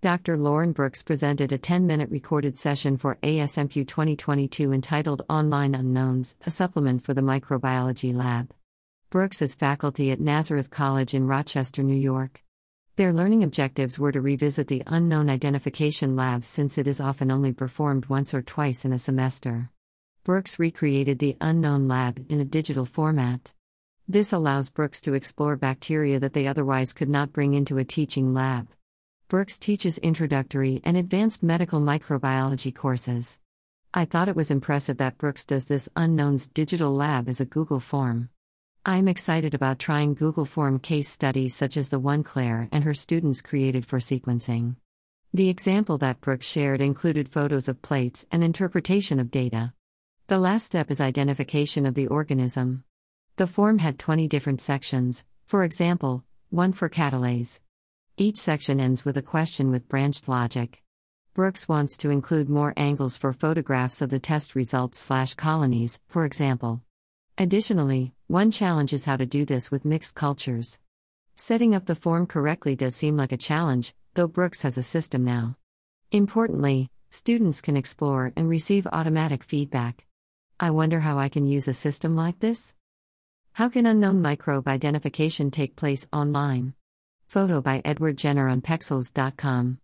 Dr. Lauren Brooks presented a 10 minute recorded session for ASMCUE 2022 entitled Online Unknowns, a supplement for the microbiology lab. Brooks is faculty at Nazareth College in Rochester, New York. Their learning objectives were to revisit the unknown identification lab since it is often only performed once or twice in a semester. Brooks recreated the unknown lab in a digital format. This allows Brooks to explore bacteria that they otherwise could not bring into a teaching lab. Brooks teaches introductory and advanced medical microbiology courses. I thought it was impressive that Brooks does this unknowns digital lab as a Google form. I'm excited about trying Google Form case studies such as the one Claire and her students created for sequencing. The example that Brooks shared included photos of plates and interpretation of data. The last step is identification of the organism. The form had 20 different sections, for example, one for catalase. Each section ends with a question with branched logic. Brooks wants to include more angles for photographs of the test results slash colonies, for example. Additionally, one challenge is how to do this with mixed cultures. Setting up the form correctly does seem like a challenge, though Brooks has a system now. Importantly, students can explore and receive automatic feedback. I wonder how I can use a system like this? How can unknown microbe identification take place online? Photo by Edward Jenner on Pexels.com.